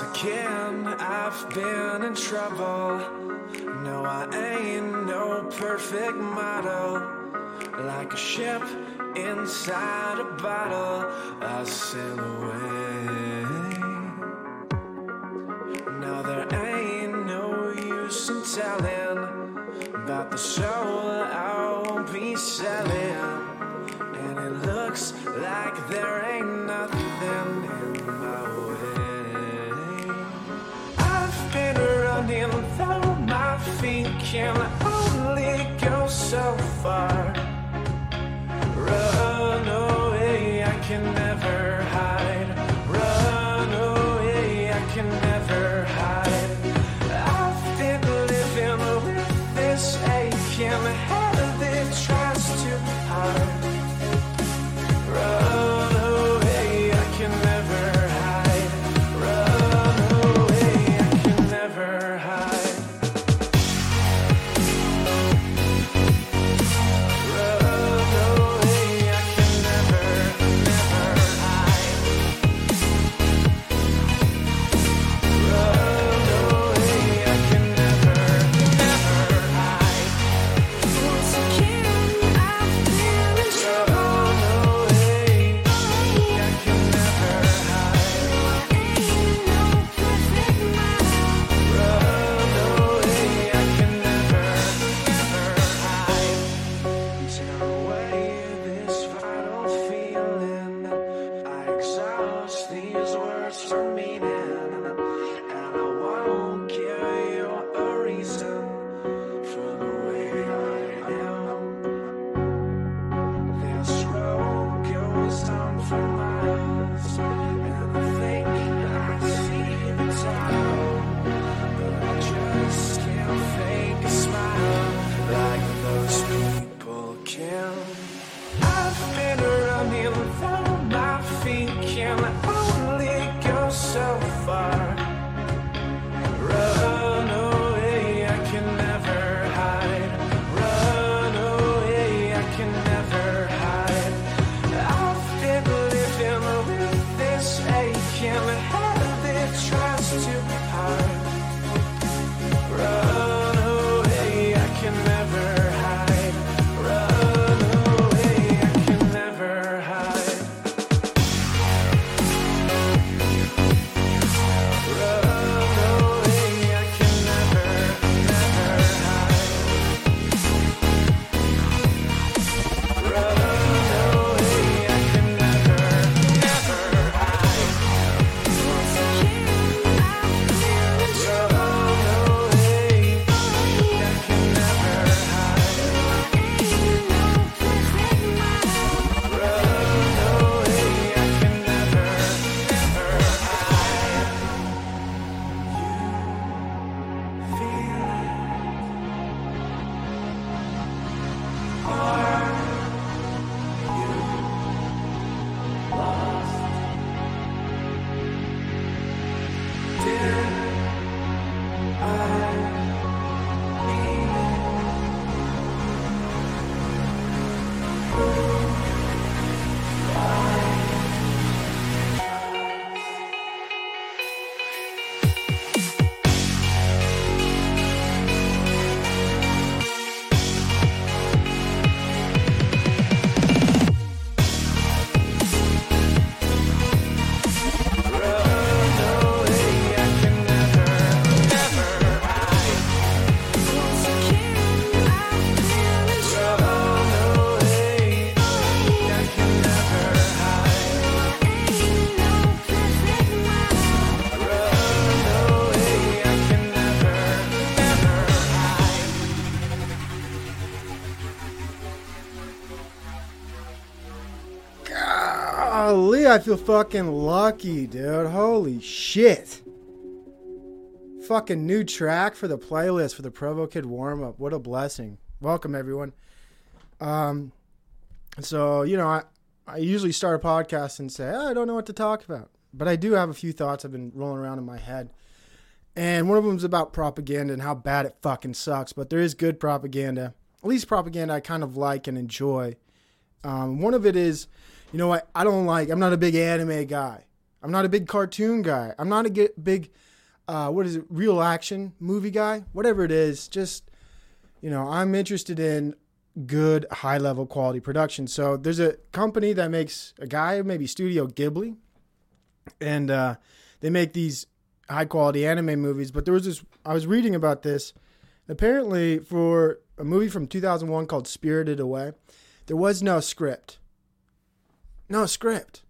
Once again, I've been in trouble. No, I ain't no perfect model. Like a ship inside a bottle, I sail away. I feel fucking lucky, dude. Holy shit. Fucking new track for the playlist for the Provo Kid warm up. What a blessing. Welcome, everyone. Um, so, you know, I, I usually start a podcast and say, oh, I don't know what to talk about. But I do have a few thoughts I've been rolling around in my head. And one of them is about propaganda and how bad it fucking sucks. But there is good propaganda. At least propaganda I kind of like and enjoy. Um, one of it is you know what? I don't like. I'm not a big anime guy. I'm not a big cartoon guy. I'm not a big, uh, what is it, real action movie guy. Whatever it is, just you know, I'm interested in good, high level quality production. So there's a company that makes a guy, maybe Studio Ghibli, and uh, they make these high quality anime movies. But there was this. I was reading about this. Apparently, for a movie from 2001 called Spirited Away, there was no script. No script.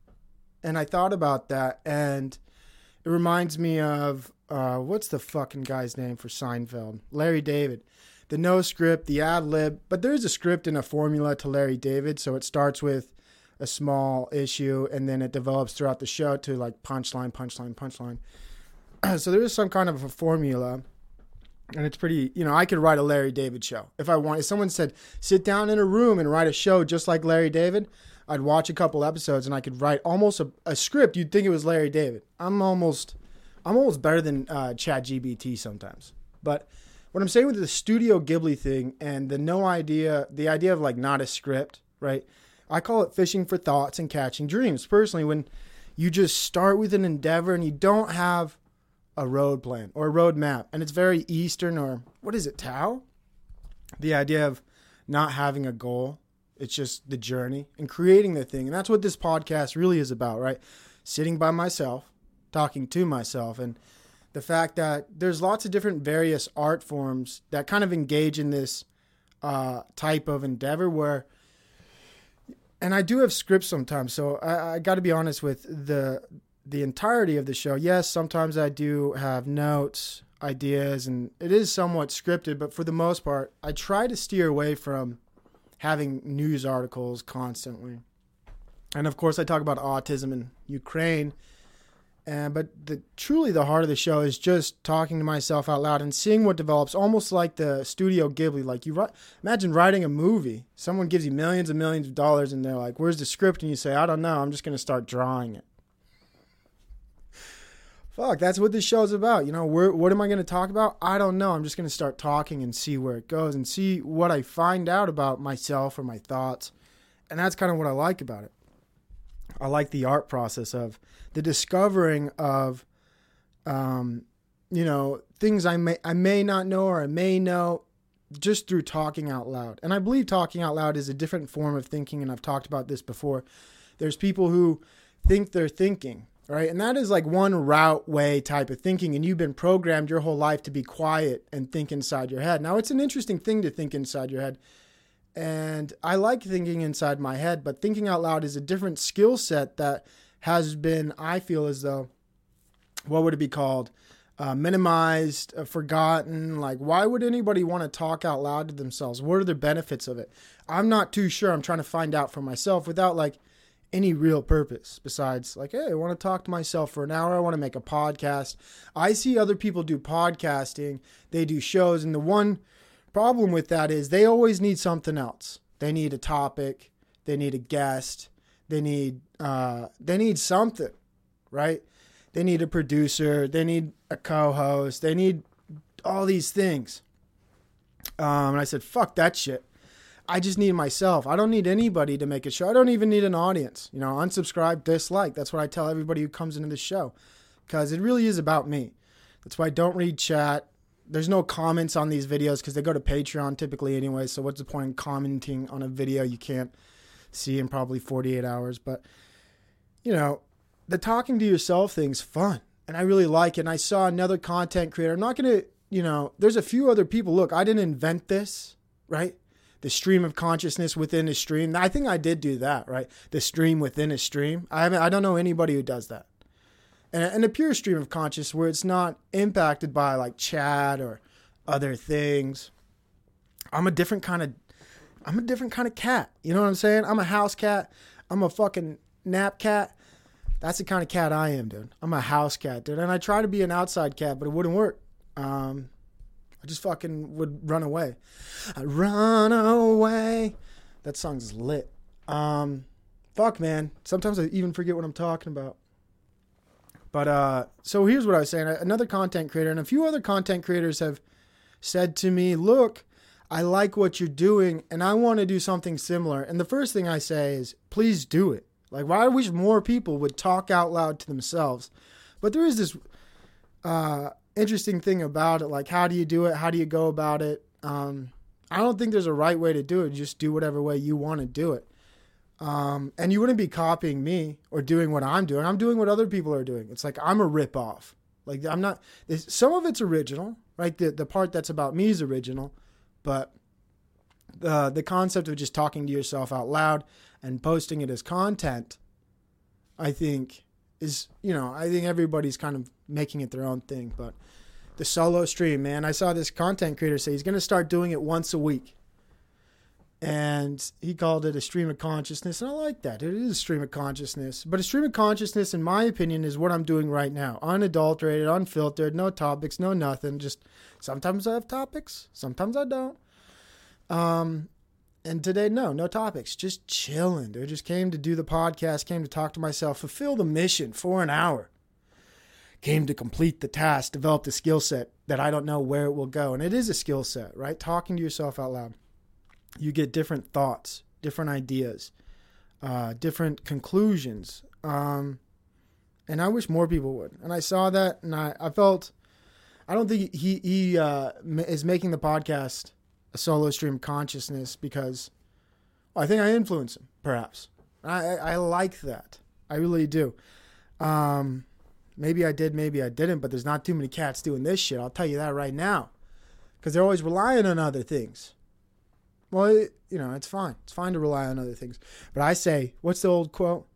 And I thought about that, and it reminds me of uh, what's the fucking guy's name for Seinfeld? Larry David the no script, the ad lib, but there's a script and a formula to Larry David. So it starts with a small issue and then it develops throughout the show to like punchline, punchline, punchline. so there is some kind of a formula. And it's pretty, you know, I could write a Larry David show if I want. If someone said, sit down in a room and write a show just like Larry David, I'd watch a couple episodes and I could write almost a, a script. You'd think it was Larry David. I'm almost, I'm almost better than uh, Chat GBT sometimes. But what I'm saying with the Studio Ghibli thing and the no idea, the idea of like not a script, right? I call it fishing for thoughts and catching dreams. Personally, when you just start with an endeavor and you don't have a road plan or a road map, and it's very Eastern or what is it, Tao? The idea of not having a goal, it's just the journey and creating the thing. And that's what this podcast really is about, right? Sitting by myself, talking to myself, and the fact that there's lots of different various art forms that kind of engage in this uh, type of endeavor where and I do have scripts sometimes, so I, I got to be honest with the the entirety of the show. Yes, sometimes I do have notes, ideas, and it is somewhat scripted, but for the most part, I try to steer away from having news articles constantly. And of course, I talk about autism in Ukraine and but the truly the heart of the show is just talking to myself out loud and seeing what develops, almost like the Studio Ghibli. Like you imagine writing a movie. Someone gives you millions and millions of dollars, and they're like, "Where's the script?" And you say, "I don't know. I'm just gonna start drawing it." Fuck, that's what this show's about. You know, where, what am I going to talk about? I don't know. I'm just going to start talking and see where it goes and see what I find out about myself or my thoughts. And that's kind of what I like about it. I like the art process of the discovering of, um, you know, things I may I may not know or I may know just through talking out loud. And I believe talking out loud is a different form of thinking, and I've talked about this before. There's people who think they're thinking, right? And that is like one route way type of thinking, and you've been programmed your whole life to be quiet and think inside your head. Now, it's an interesting thing to think inside your head. And I like thinking inside my head, but thinking out loud is a different skill set that has been, I feel as though, what would it be called? Uh, minimized, uh, forgotten. Like, why would anybody want to talk out loud to themselves? What are the benefits of it? I'm not too sure. I'm trying to find out for myself without like any real purpose besides like, hey, I want to talk to myself for an hour. I want to make a podcast. I see other people do podcasting, they do shows, and the one problem with that is they always need something else. They need a topic, they need a guest, they need uh, they need something, right? They need a producer, they need a co-host, they need all these things. Um, and I said, fuck that shit. I just need myself. I don't need anybody to make a show. I don't even need an audience. You know, unsubscribe, dislike. That's what I tell everybody who comes into the show because it really is about me. That's why I don't read chat. There's no comments on these videos because they go to Patreon typically anyway. So what's the point in commenting on a video you can't see in probably 48 hours? But you know, the talking to yourself thing's fun, and I really like it. And I saw another content creator. I'm not gonna, you know, there's a few other people. Look, I didn't invent this, right? The stream of consciousness within a stream. I think I did do that, right? The stream within a stream. I haven't, I don't know anybody who does that and, and a pure stream of conscious where it's not impacted by like chat or other things. I'm a different kind of I'm a different kind of cat. You know what I'm saying? I'm a house cat. I'm a fucking nap cat. That's the kind of cat I am, dude. I'm a house cat, dude. And I try to be an outside cat, but it wouldn't work. Um, I just fucking would run away. I run away. That song's lit. Um, fuck, man. Sometimes I even forget what I'm talking about. But uh, so here's what I was saying. Another content creator and a few other content creators have said to me, "Look, I like what you're doing, and I want to do something similar." And the first thing I say is, "Please do it." Like, why I wish more people would talk out loud to themselves. But there is this uh, interesting thing about it. Like, how do you do it? How do you go about it? Um, I don't think there's a right way to do it. Just do whatever way you want to do it. Um, and you wouldn't be copying me or doing what I'm doing. I'm doing what other people are doing. It's like I'm a rip off. Like I'm not. Some of it's original, right? The the part that's about me is original, but the the concept of just talking to yourself out loud and posting it as content, I think is you know I think everybody's kind of making it their own thing. But the solo stream, man, I saw this content creator say he's going to start doing it once a week. And he called it a stream of consciousness and i like that. It is a stream of consciousness. But a stream of consciousness in my opinion is what i'm doing right now. Unadulterated unfiltered no topics no nothing. Just sometimes i have topics sometimes i don't. Um and today no no topics. Just chilling. Dude just came to do the podcast came to talk to myself fulfill the mission for an hour came to complete the task develop the skill set that i don't know where it will go and it is a skill set right talking to yourself out loud you get different thoughts, different ideas, uh, different conclusions. Um, and I wish more people would. And I saw that, and I, I felt, I don't think he he uh, is making the podcast a solo stream consciousness because I think I influence him, perhaps. I, I like that. I really do. Um, maybe I did, maybe I didn't, but there's not too many cats doing this shit. I'll tell you that right now. Because they're always relying on other things. Well, it, you know, it's fine. It's fine to rely on other things. But I say, what's the old quote?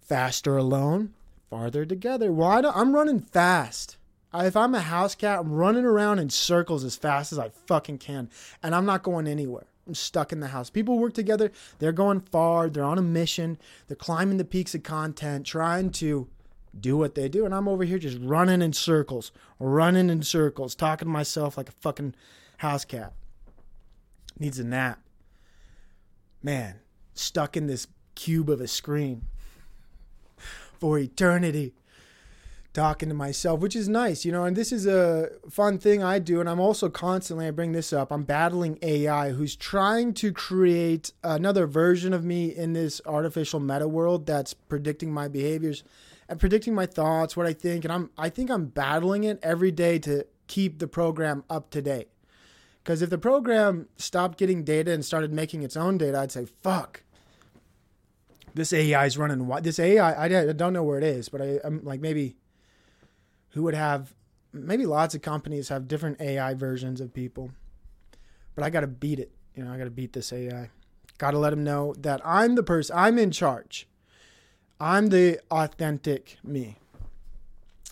Faster alone, farther together. Well, I I'm running fast. I, if I'm a house cat, I'm running around in circles as fast as I fucking can. And I'm not going anywhere. I'm stuck in the house. People work together. They're going far. They're on a mission. They're climbing the peaks of content, trying to do what they do. And I'm over here just running in circles, running in circles, talking to myself like a fucking house cat needs a nap. Man, stuck in this cube of a screen for eternity. Talking to myself, which is nice, you know, and this is a fun thing I do. And I'm also constantly, I bring this up, I'm battling AI who's trying to create another version of me in this artificial meta world that's predicting my behaviors and predicting my thoughts, what I think. And I'm, I think I'm battling it every day to keep the program up to date. Because if the program stopped getting data and started making its own data, I'd say, fuck. This AI is running. wi- This AI, I, I don't know where it is, but I, I'm like maybe who would have, maybe lots of companies have different AI versions of people. But I got to beat it. You know, I got to beat this AI. Got to let them know that I'm the person, I'm in charge. I'm the authentic me.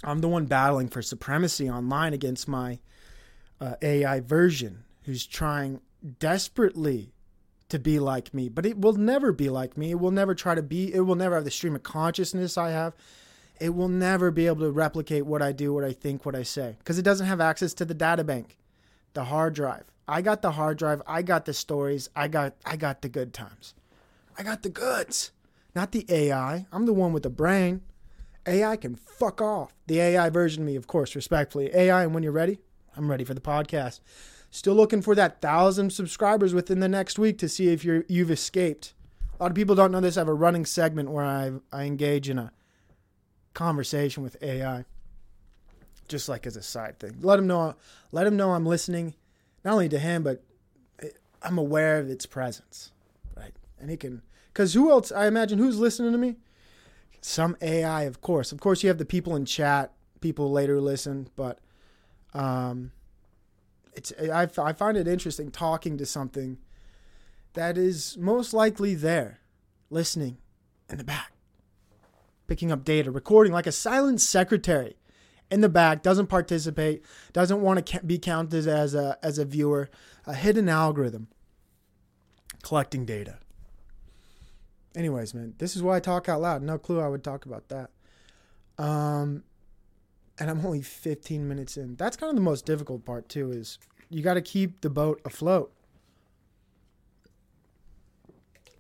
I'm the one battling for supremacy online against my uh, AI version who's trying desperately to be like me, but it will never be like me. It will never try to be, it will never have the stream of consciousness I have. It will never be able to replicate what I do, what I think, what I say, because it doesn't have access to the data bank, the hard drive. I got the hard drive. I got the stories. I got, I got the good times. I got the goods, not the AI. I'm the one with the brain. AI can fuck off. The AI version of me, of course, respectfully. AI, and when you're ready, I'm ready for the podcast. Still looking for that thousand subscribers within the next week to see if you're you've escaped. A lot of people don't know this. I have a running segment where I I engage in a conversation with AI, just like as a side thing. Let him know. Let him know I'm listening, not only to him, but I'm aware of its presence, right? And he can, because who else? I imagine who's listening to me. Some AI, of course. Of course, you have the people in chat. People later listen, but um, it's I, I find it interesting talking to something that is most likely there, listening in the back, picking up data, recording like a silent secretary in the back, doesn't participate, doesn't want to be counted as a as a viewer, a hidden algorithm collecting data. Anyways, man, this is why I talk out loud. No clue I would talk about that. Um, and I'm only 15 minutes in. That's kind of the most difficult part too. Is you got to keep the boat afloat.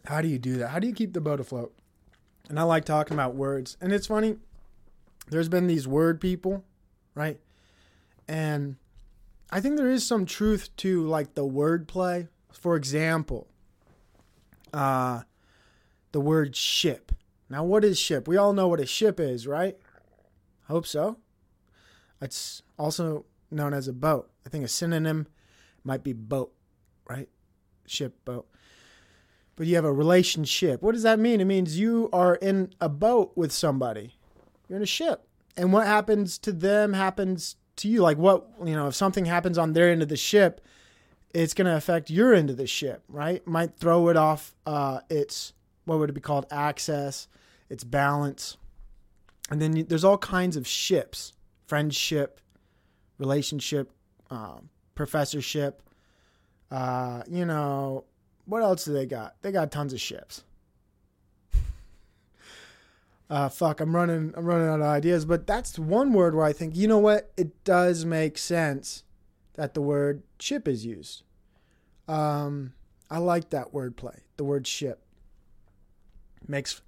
How do you do that? How do you keep the boat afloat? And I like talking about words. And it's funny. There's been these word people, right? And I think there is some truth to like the word play. For example, uh, the word ship, Now, what is ship? We all know what a ship is, right? Hope so. It's also known as a boat. I think a synonym might be boat, right? Ship, boat. But you have a relationship. What does that mean? It means you are in a boat with somebody. You're in a ship. And what happens to them happens to you. Like what, you know, if something happens on their end of the ship, it's going to affect your end of the ship, right? Might throw it off uh, its, what would it be called? Access, its balance. And then there's all kinds of ships friendship, relationship, um, professorship. Uh, you know, what else do they got? They got tons of ships. uh, fuck, I'm running, I'm running out of ideas, but that's one word where I think, you know what? It does make sense that the word ship is used. Um, I like that wordplay, the word ship. Makes,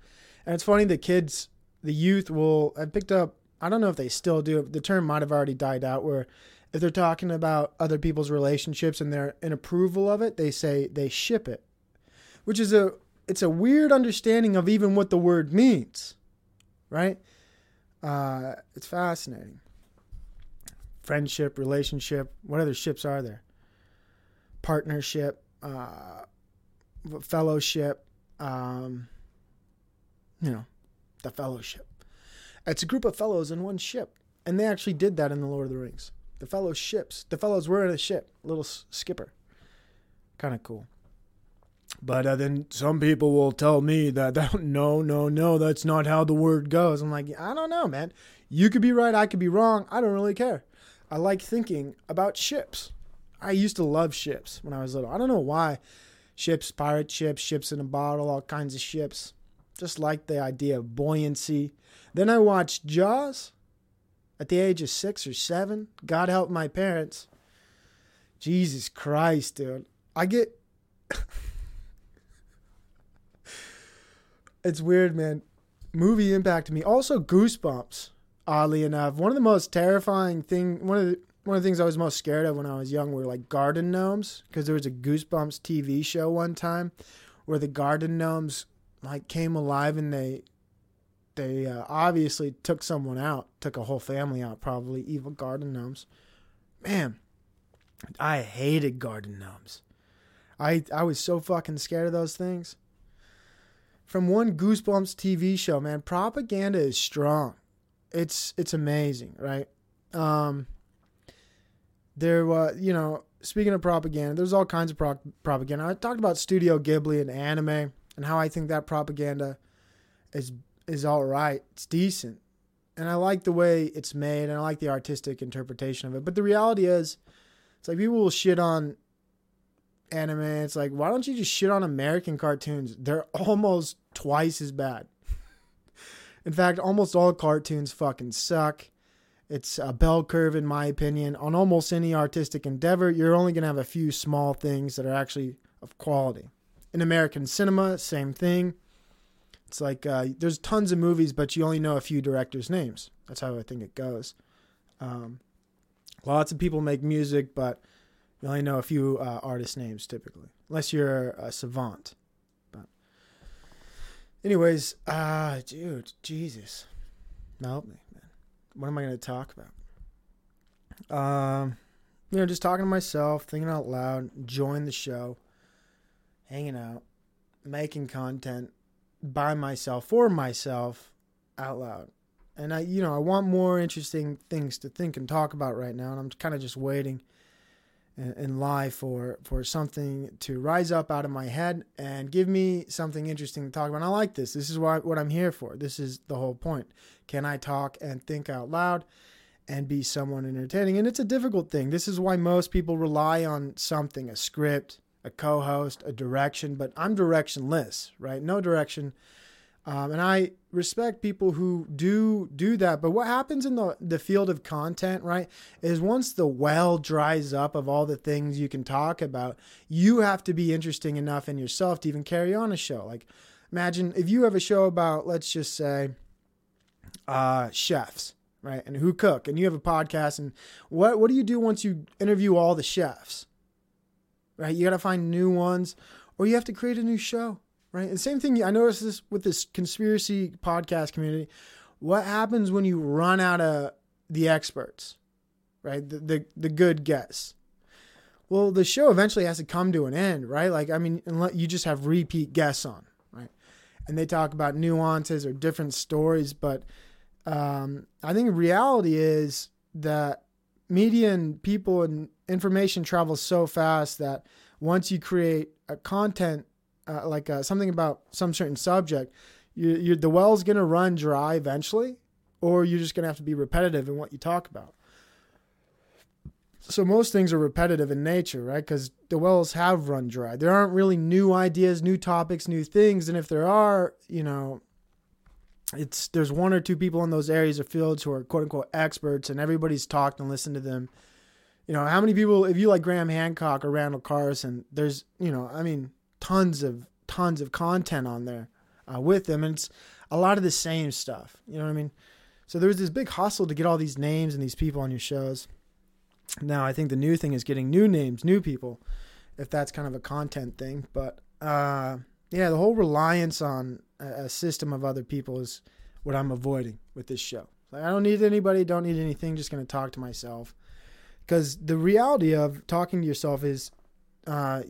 and it's funny, the kids, the youth will, I picked up, I don't know if they still do, the term might have already died out where if they're talking about other people's relationships and they're in approval of it, they say they ship it, which is a, it's a weird understanding of even what the word means, right? Uh, it's fascinating. Friendship, relationship, what other ships are there? Partnership, uh, fellowship, um, you know, the fellowship. It's a group of fellows in one ship. And they actually did that in The Lord of the Rings. The fellows ships. The fellows were in a ship, little skipper. Kind of cool. But uh, then some people will tell me that, that no, no, no, that's not how the word goes. I'm like, I don't know, man. You could be right, I could be wrong. I don't really care. I like thinking about ships. I used to love ships when I was little. I don't know why. Ships, pirate ships, ships in a bottle, all kinds of ships. Just like the idea of buoyancy. Then I watched Jaws at the age of six or seven. God help my parents. Jesus Christ, dude. I get. it's weird, man. Movie impacted me. Also, Goosebumps. Oddly enough, one of the most terrifying thing, one of the one of the things I was most scared of when I was young were like garden gnomes, because there was a Goosebumps TV show one time where the garden gnomes like came alive and they they uh, obviously took someone out, took a whole family out, probably evil garden gnomes. Man, I hated garden gnomes. I I was so fucking scared of those things. From one Goosebumps TV show, man, propaganda is strong. It's it's amazing, right? Um, there was, you know, speaking of propaganda, there's all kinds of pro- propaganda. I talked about Studio Ghibli and anime and how I think that propaganda is is all right. It's decent. And I like the way it's made and I like the artistic interpretation of it. But the reality is it's like people will shit on anime. It's like, why don't you just shit on American cartoons? They're almost twice as bad. In fact, almost all cartoons fucking suck. It's a bell curve, in my opinion. On almost any artistic endeavor, you're only going to have a few small things that are actually of quality. In American cinema, same thing. It's like uh, there's tons of movies, but you only know a few directors' names. That's how I think it goes. Um, lots of people make music, but you only know a few uh, artist names typically, unless you're a savant. But, anyways, uh, dude, Jesus, help me, man. What am I to talk about? Um, you know, just talking to myself, thinking out loud, enjoying the show, hanging out, making content by myself for myself out loud. And I, you know, I want more interesting things to think and talk about right now, and I'm kind of just waiting in, in live for for something to rise up out of my head and give me something interesting to talk about. And I like this. This is what what I'm here for. This is the whole point. Can I talk and think out loud? and be someone entertaining. And it's a difficult thing. This is why most people rely on something a script, a co host, a direction, but I'm directionless, right? No direction. Um, and I respect people who do do that. But what happens in the, the field of content, right, is once the well dries up of all the things you can talk about, you have to be interesting enough in yourself to even carry on a show. Like, imagine if you have a show about, let's just say, uh, chefs right? And who cook, and you have a podcast, and what what do you do once you interview all the chefs? Right? You got to find new ones, or you have to create a new show. right? And same thing. I noticed this with this conspiracy podcast community. What happens when you run out of the experts, right? The the, the good guests. Well, the show eventually has to come to an end, right? Like, I mean, you just have repeat guests on, right? And they talk about nuances or different stories, but um, I think reality is that media and people and information travels so fast that once you create a content uh, like uh, something about some certain subject, you, you, the well's going to run dry eventually, or you're just going to have to be repetitive in what you talk about. So most things are repetitive in nature, right? Because the wells have run dry. There aren't really new ideas, new topics, new things, and if there are, you know, it's there's one or two people in those areas or fields who are quote unquote experts, and everybody's talked and listened to them. You know, how many people, if you like Graham Hancock or Randall Carlson, there's, you know, I mean, tons of tons of content on there uh, with them, and it's a lot of the same stuff. You know what I mean? So there's this big hustle to get all these names and these people on your shows. Now I think the new thing is getting new names, new people, if that's kind of a content thing. But uh, yeah, the whole reliance on a, system of other people is what I'm avoiding with this show. Like, I don't need anybody, don't need anything. Just gonna talk to myself. Because the reality of talking to yourself is, uh,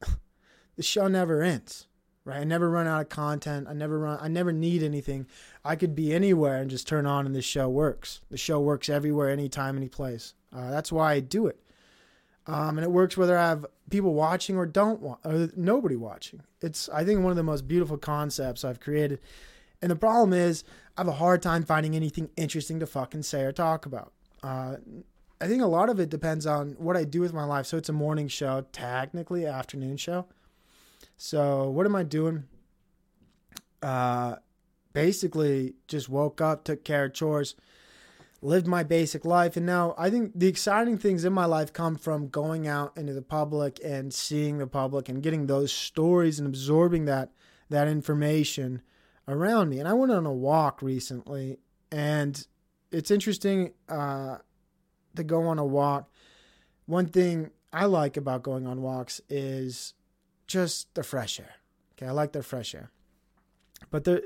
the show never ends, right? I never run out of content. I never run. I never need anything. I could be anywhere and just turn on, and the show works. The show works everywhere, anytime, any place. Uh, that's why I do it. Um, and it works whether I have people watching or don't want, or nobody watching. It's I think one of the most beautiful concepts I've created. And the problem is, I have a hard time finding anything interesting to fucking say or talk about. Uh, I think a lot of it depends on what I do with my life. So it's a morning show, technically afternoon show. So what am I doing? Uh, basically, just woke up, took care of chores, lived my basic life, and now I think the exciting things in my life come from going out into the public and seeing the public and getting those stories and absorbing that that information around me. And I went on a walk recently, and it's interesting uh, to go on a walk. One thing I like about going on walks is just the fresh air. Okay, I like the fresh air. But there,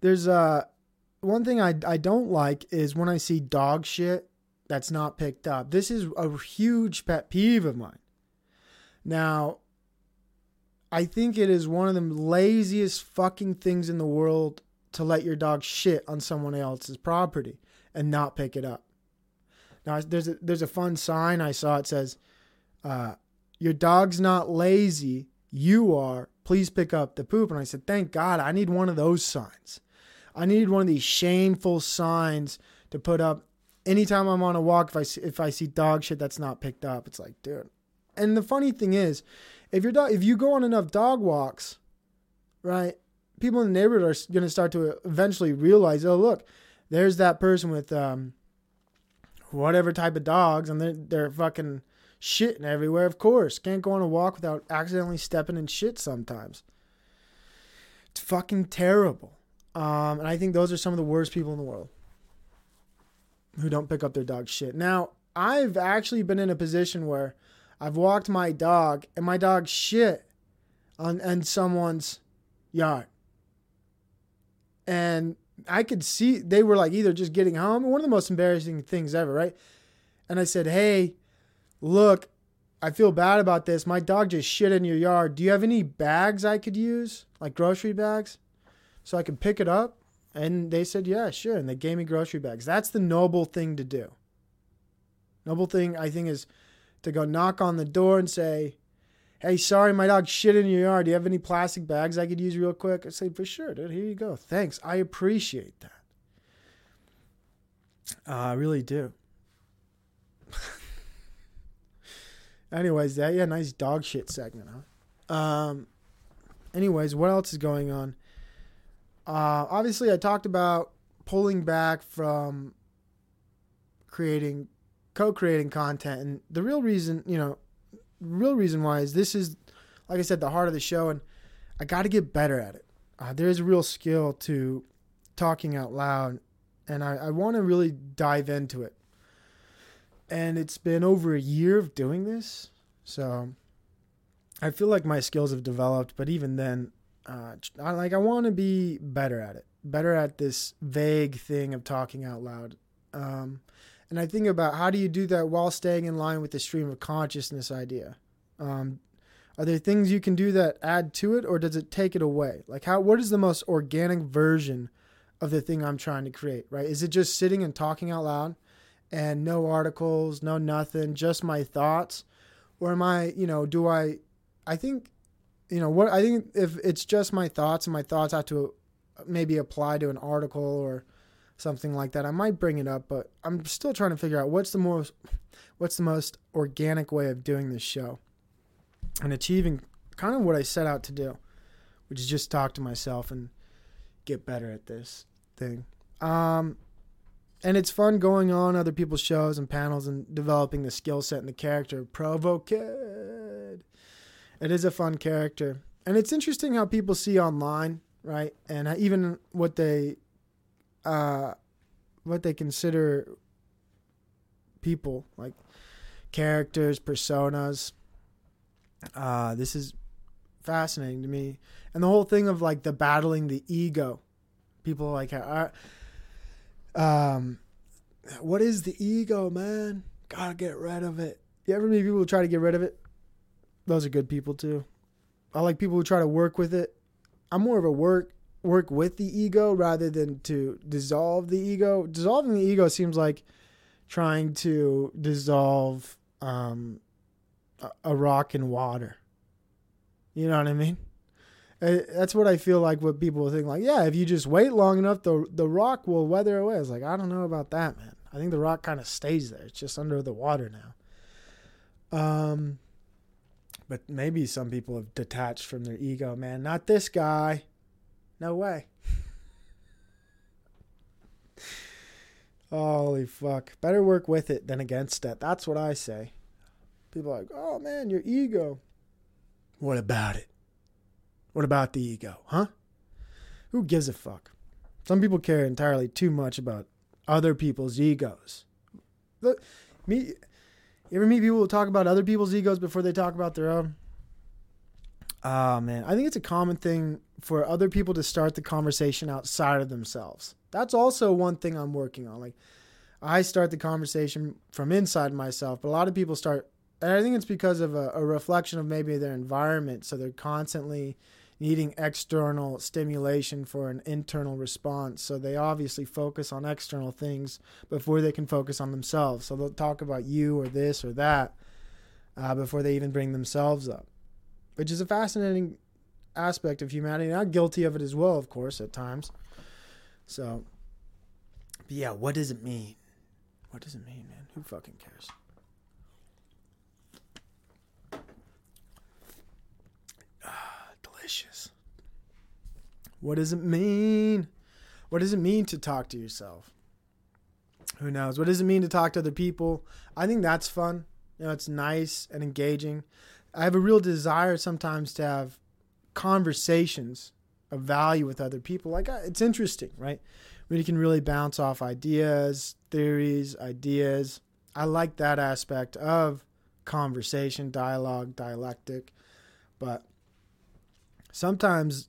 there's uh, one thing I, I don't like is when I see dog shit that's not picked up. This is a huge pet peeve of mine. Now, I think it is one of the laziest fucking things in the world to let your dog shit on someone else's property and not pick it up. Now, there's a, there's a fun sign I saw. It says, uh, "Your dog's not lazy. You are. Please pick up the poop." And I said, "Thank God, I need one of those signs. I needed one of these shameful signs to put up anytime I'm on a walk. If I see, if I see dog shit that's not picked up, it's like, dude." And the funny thing is, if your dog, if you go on enough dog walks, right, people in the neighborhood are going to start to eventually realize, oh look, there's that person with um, whatever type of dogs, and they're they're fucking shitting everywhere. Of course, can't go on a walk without accidentally stepping in shit. Sometimes it's fucking terrible. Um, and I think those are some of the worst people in the world who don't pick up their dog shit. Now, I've actually been in a position where I've walked my dog and my dog shit on, on someone's yard. And I could see they were like either just getting home, one of the most embarrassing things ever, right? And I said, Hey, look, I feel bad about this. My dog just shit in your yard. Do you have any bags I could use, like grocery bags, so I can pick it up? And they said, Yeah, sure. And they gave me grocery bags. That's the noble thing to do. Noble thing, I think, is to go knock on the door and say, Hey, sorry, my dog shit in your yard. Do you have any plastic bags I could use real quick? I say, For sure, dude. Here you go. Thanks. I appreciate that. Uh, I really do. anyways, that yeah, nice dog shit segment, huh? Um, anyways, what else is going on? Uh, obviously, I talked about pulling back from creating, co-creating content, and the real reason, you know, real reason why is this is, like I said, the heart of the show, and I got to get better at it. Uh, there is a real skill to talking out loud, and I, I want to really dive into it and it's been over a year of doing this. So I feel like my skills have developed, but even then, uh, I like I want to be better at it, better at this vague thing of talking out loud. Um, and I think about how do you do that while staying in line with the stream of consciousness idea. Um, are there things you can do that add to it, or does it take it away? Like how? What is the most organic version of the thing I'm trying to create? Right? Is it just sitting and talking out loud, and no articles, no nothing, just my thoughts, or am I? You know, do I? I think, you know, what I think if it's just my thoughts and my thoughts have to maybe apply to an article or something like that, I might bring it up. But I'm still trying to figure out what's the most, what's the most organic way of doing this show and achieving kind of what I set out to do, which is just talk to myself and get better at this thing. Um, and it's fun going on other people's shows and panels and developing the skill set and the character of Provo Kid. It is a fun character, and it's interesting how people see online, right? And even what they, uh, what they consider people like characters, personas. Uh, this is fascinating to me, and the whole thing of like the battling the ego. People like, um, what is the ego, man? Gotta get rid of it. You ever meet people who try to get rid of it? Those are good people too. I like people who try to work with it. I'm more of a work work with the ego rather than to dissolve the ego. Dissolving the ego seems like trying to dissolve um, a, rock in water. You know what I mean? That's what I feel like. What people think, like, yeah, if you just wait long enough, the the rock will weather away. It's like I don't know about that, man. I think the rock kind of stays there. It's just under the water now. Um, but maybe some people have detached from their ego, man. Not this guy. No way. Holy fuck. Better work with it than against it. That's what I say. People are like, oh man, your ego. What about it? What about the ego, huh? Who gives a fuck? Some people care entirely too much about other people's egos. Look, me, you ever meet people who talk about other people's egos before they talk about their own? Ah, man. I think it's a common thing for other people to start the conversation outside of themselves. That's also one thing I'm working on. Like, I start the conversation from inside myself, but a lot of people start, and I think it's because of a, a reflection of maybe their environment. So they're constantly needing external stimulation for an internal response. So they obviously focus on external things before they can focus on themselves. So they'll talk about you or this or that uh, before they even bring themselves up, which is a fascinating aspect of humanity. I'm guilty of it as well, of course, at times. So, yeah, what does it mean? What does it mean, man? Who fucking cares? Ah, What does it mean? What does it mean to talk to yourself? Who knows? What does it mean to talk to other people? I think that's fun. You know, it's nice and engaging. I have a real desire sometimes to have conversations of value with other people. Like uh, it's interesting, right? When you can really bounce off ideas, theories, ideas. I like that aspect of conversation, dialogue, dialectic. But sometimes,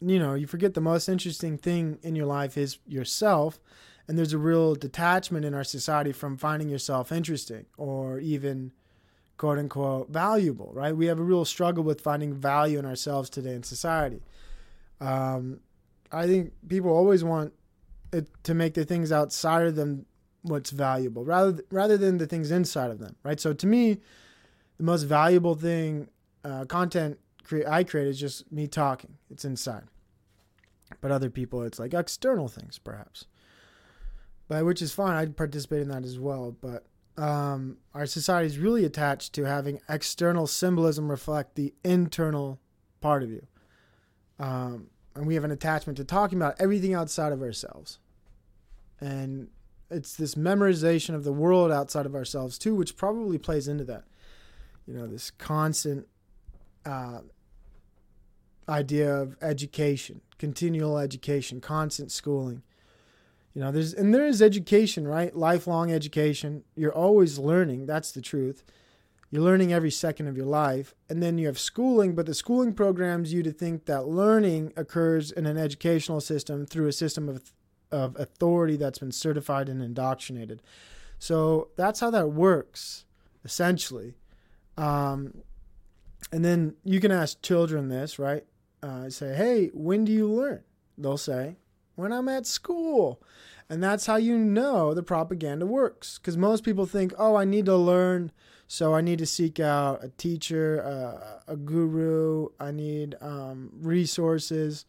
you know, you forget the most interesting thing in your life is yourself. And there's a real detachment in our society from finding yourself interesting or even quote unquote valuable, right? We have a real struggle with finding value in ourselves today in society. Um, I think people always want it to make the things outside of them what's valuable rather rather than the things inside of them, right? So to me, the most valuable thing uh, content I create is just me talking. It's inside. But other people, it's like external things, perhaps. But which is fine. I participate in that as well. But um, our society is really attached to having external symbolism reflect the internal part of you. Um, and we have an attachment to talking about everything outside of ourselves. And it's this memorization of the world outside of ourselves, too, which probably plays into that. You know, this constant uh, idea of education, continual education, constant schooling. You know, there's and there is education, right? Lifelong education. You're always learning. That's the truth. You're learning every second of your life. And then you have schooling, but the schooling programs you to think that learning occurs in an educational system through a system of, of authority that's been certified and indoctrinated. So that's how that works, essentially. Um, and then you can ask children this, right? Uh, say, hey, when do you learn? They'll say, when I'm at school. And that's how you know the propaganda works. Because most people think, oh, I need to learn, so I need to seek out a teacher, uh, a guru, I need um, resources.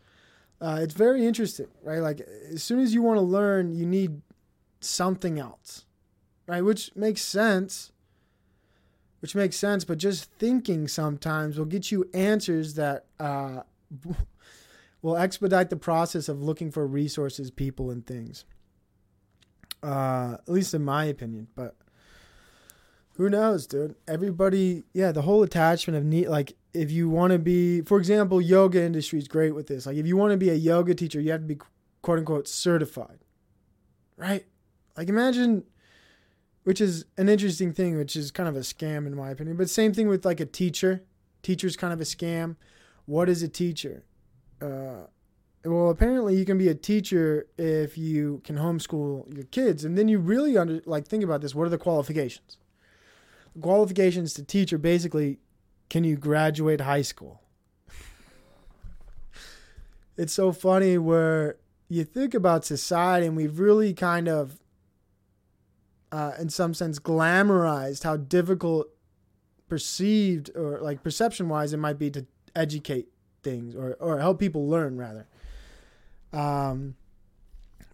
Uh, it's very interesting, right? Like, as soon as you want to learn, you need something else, right? Which makes sense. Which makes sense, but just thinking sometimes will get you answers that uh, will expedite the process of looking for resources, people, and things uh, at least in my opinion. But who knows, dude? Everybody, yeah, the whole attachment of need, like, if you want to be, for example, yoga industry is great with this. Like, if you want to be a yoga teacher, you have to be quote unquote certified, right? Like, imagine, which is an interesting thing, which is kind of a scam in my opinion. But same thing with like a teacher. Teacher's kind of a scam. What is a teacher? Uh, well, apparently you can be a teacher if you can homeschool your kids, and then you really under like think about this. What are the qualifications? The qualifications to teach are basically, can you graduate high school? it's so funny where you think about society, and we've really kind of, uh, in some sense, glamorized how difficult, perceived or like perception wise, it might be to educate things or or help people learn rather. Um,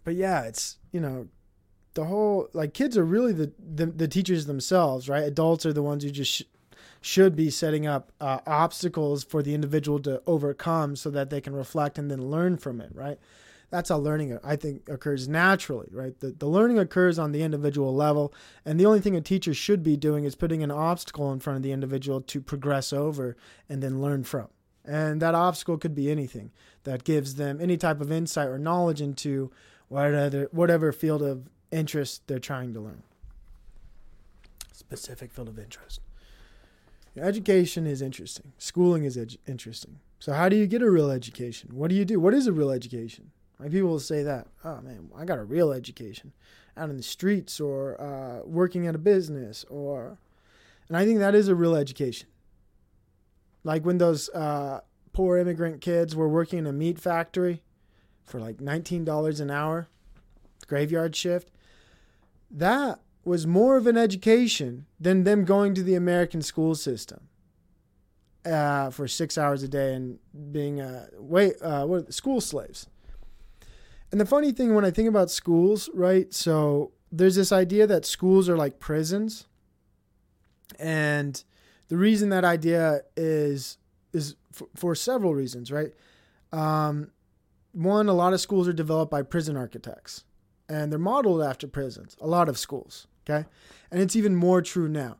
but yeah, it's you know, the whole like kids are really the the, the teachers themselves, right? Adults are the ones who just sh- should be setting up uh, obstacles for the individual to overcome so that they can reflect and then learn from it, right? That's how learning, I think, occurs naturally, right? The, the learning occurs on the individual level, and the only thing a teacher should be doing is putting an obstacle in front of the individual to progress over and then learn from. And that obstacle could be anything that gives them any type of insight or knowledge into whatever, whatever field of interest they're trying to learn. Specific field of interest. Education is interesting. Schooling is edu- interesting. So, how do you get a real education? What do you do? What is a real education? Like people will say that, oh man, I got a real education out in the streets or uh, working at a business, or, and I think that is a real education like when those uh, poor immigrant kids were working in a meat factory for like $19 an hour, graveyard shift. That was more of an education than them going to the American school system uh, for six hours a day and being uh, wait uh, what school slaves. And the funny thing when I think about schools, right? So there's this idea that schools are like prisons, and the reason that idea is is for, for several reasons, right? Um, one, a lot of schools are developed by prison architects, and they're modeled after prisons. A lot of schools, okay, and it's even more true now.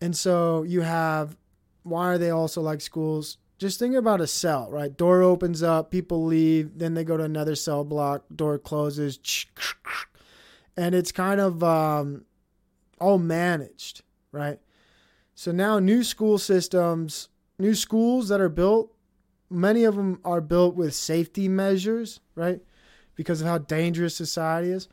And so you have why are they also like schools? Just think about a cell, right? Door opens up, people leave, then they go to another cell block, door closes, and it's kind of um, all managed, right? So now new school systems, new schools that are built, many of them are built with safety measures, right? Because of how dangerous society is.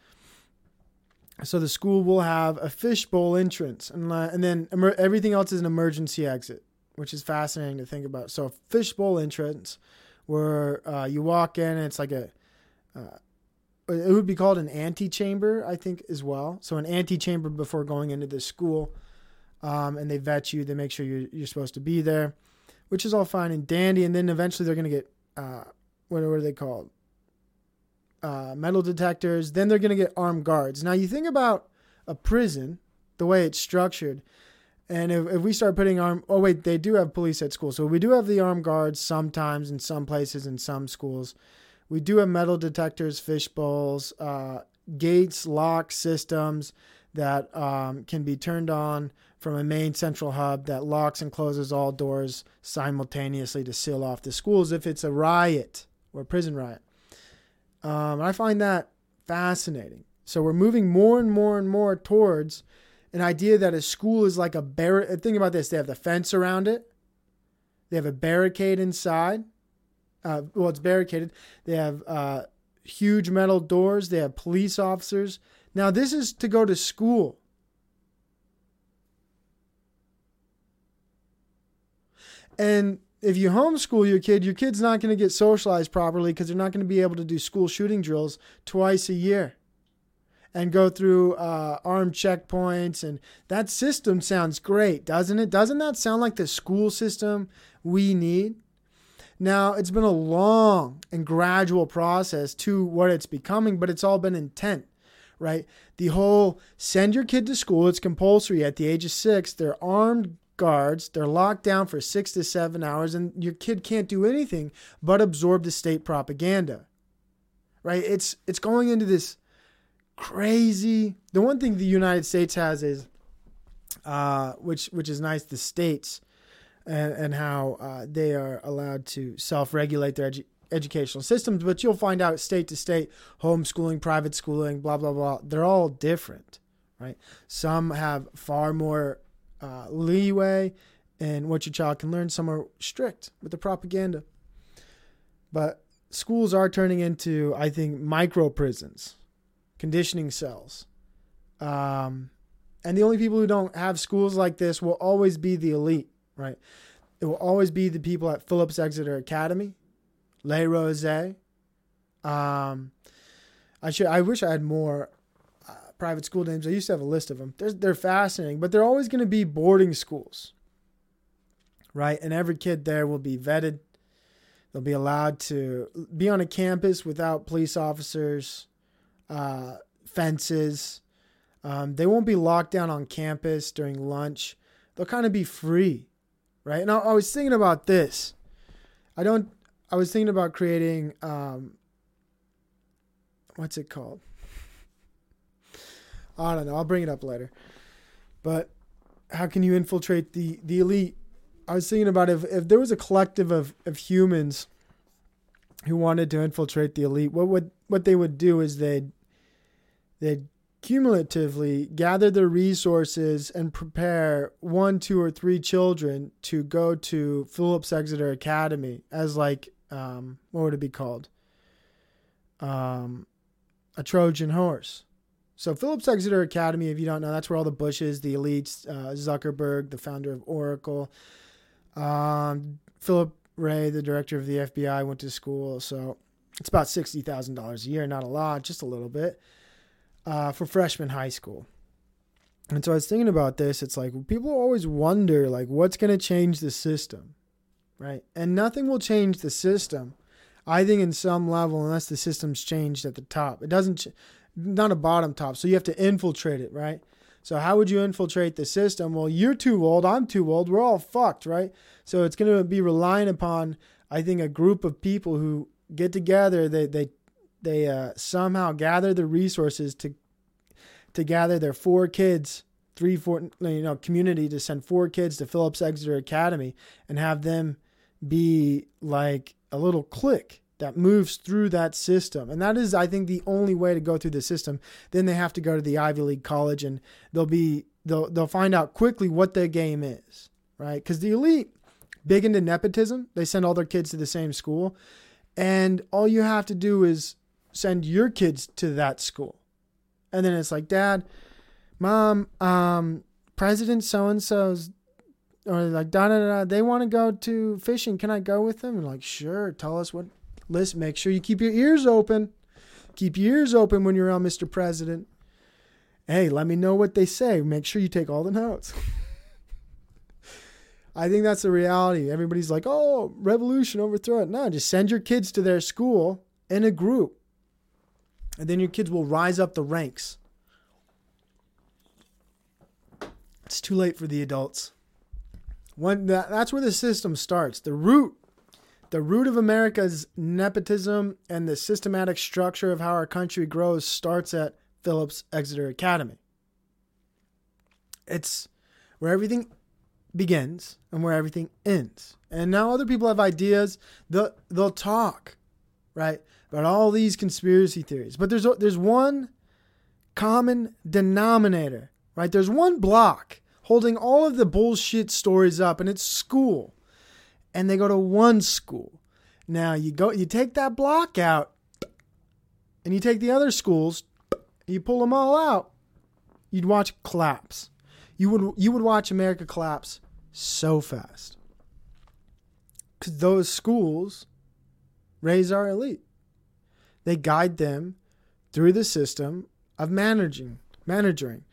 So the school will have a fishbowl entrance, and and then everything else is an emergency exit, which is fascinating to think about. So a fishbowl entrance, where uh, you walk in, it's like a, uh, it would be called an antechamber, I think, as well. So an antechamber before going into the school um, and they vet you. They make sure you're, you're supposed to be there, which is all fine and dandy. And then eventually they're going to get uh, what, what are they called? Uh, metal detectors. Then they're going to get armed guards. Now you think about a prison, the way it's structured. And if, if we start putting arm, oh wait, they do have police at school, so we do have the armed guards sometimes in some places in some schools. We do have metal detectors, fish bowls, uh, gates, lock systems that um, can be turned on from a main central hub that locks and closes all doors simultaneously to seal off the schools if it's a riot or a prison riot. Um, I find that fascinating. So we're moving more and more and more towards an idea that a school is like a bar. Think about this: they have the fence around it, they have a barricade inside. Uh, well, it's barricaded. They have uh, huge metal doors. They have police officers. Now, this is to go to school. And if you homeschool your kid, your kid's not going to get socialized properly because they're not going to be able to do school shooting drills twice a year and go through uh, armed checkpoints. And that system sounds great, doesn't it? Doesn't that sound like the school system we need? Now, it's been a long and gradual process to what it's becoming, but it's all been intent, right? The whole send your kid to school, it's compulsory at the age of six. They're armed guards, they're locked down for six to seven hours, and your kid can't do anything but absorb the state propaganda, right? It's, it's going into this crazy. The one thing the United States has is, uh, which, which is nice, the states and, and how uh, they are allowed to self regulate their edu- educational systems. But you'll find out state to state, homeschooling, private schooling, blah, blah, blah, they're all different, right? Some have far more uh, leeway in what your child can learn, some are strict with the propaganda. But schools are turning into, I think, micro prisons, conditioning cells. Um, and the only people who don't have schools like this will always be the elite right? It will always be the people at Phillips Exeter Academy, Le Rosey. Um, I should. I wish I had more uh, private school names. I used to have a list of them. They're, they're fascinating, but they're always going to be boarding schools, right? And every kid there will be vetted. They'll be allowed to be on a campus without police officers, uh, fences. Um, they won't be locked down on campus during lunch. They'll kind of be free right? And I, I, was thinking about this. I don't. I was thinking about creating. Um, what's it called? I don't know. I'll bring it up later. But how can you infiltrate the the elite? I was thinking about if if there was a collective of of humans who wanted to infiltrate the elite, what would what they would do is they'd they'd cumulatively gather their resources and prepare one, two, or three children to go to Phillips Exeter Academy as like um, what would it be called? Um, a Trojan horse. So Phillips Exeter Academy, if you don't know, that's where all the Bushes, the elites, uh, Zuckerberg, the founder of Oracle, um, Philip Ray, the director of the FBI, went to school. So it's about sixty thousand dollars a year, not a lot, just a little bit uh, for freshman high school. And so I was thinking about this. It's like people always wonder, like, what's going to change the system, right? And nothing will change the system, I think, in some level, unless the system's changed at the top. It doesn't, ch- not a bottom top. So you have to infiltrate it, right? So how would you infiltrate the system? Well, you're too old. I'm too old. We're all fucked, right? So it's going to be relying upon, I think, a group of people who get together. They they they uh, somehow gather the resources to to gather their four kids, three, four, you know, community to send four kids to Phillips Exeter Academy and have them be like a little clique that moves through that system. And that is, I think, the only way to go through the system. Then they have to go to the Ivy League college and they'll be they'll they'll find out quickly what their game is, right? Because the elite, big into nepotism, they send all their kids to the same school. And all you have to do is send your kids to that school. And then it's like, Dad, Mom, um, President so and so's, or like, da da da, they want to go to fishing. Can I go with them? And like, sure. Tell us what. Listen, make sure you keep your ears open. Keep your ears open when you're around Mr. President. Hey, let me know what they say. Make sure you take all the notes. I think that's the reality. Everybody's like, oh, revolution, overthrow it. No, just send your kids to their school in a group and then your kids will rise up the ranks. It's too late for the adults. When that, that's where the system starts. The root, the root of America's nepotism and the systematic structure of how our country grows starts at Phillips Exeter Academy. It's where everything begins and where everything ends. And now other people have ideas. They'll, they'll talk, right? About all these conspiracy theories. But there's there's one common denominator, right? There's one block holding all of the bullshit stories up, and it's school. And they go to one school. Now you go, you take that block out, and you take the other schools, you pull them all out. You'd watch collapse. You would you would watch America collapse so fast. Because those schools raise our elite. They guide them through the system of managing, managing.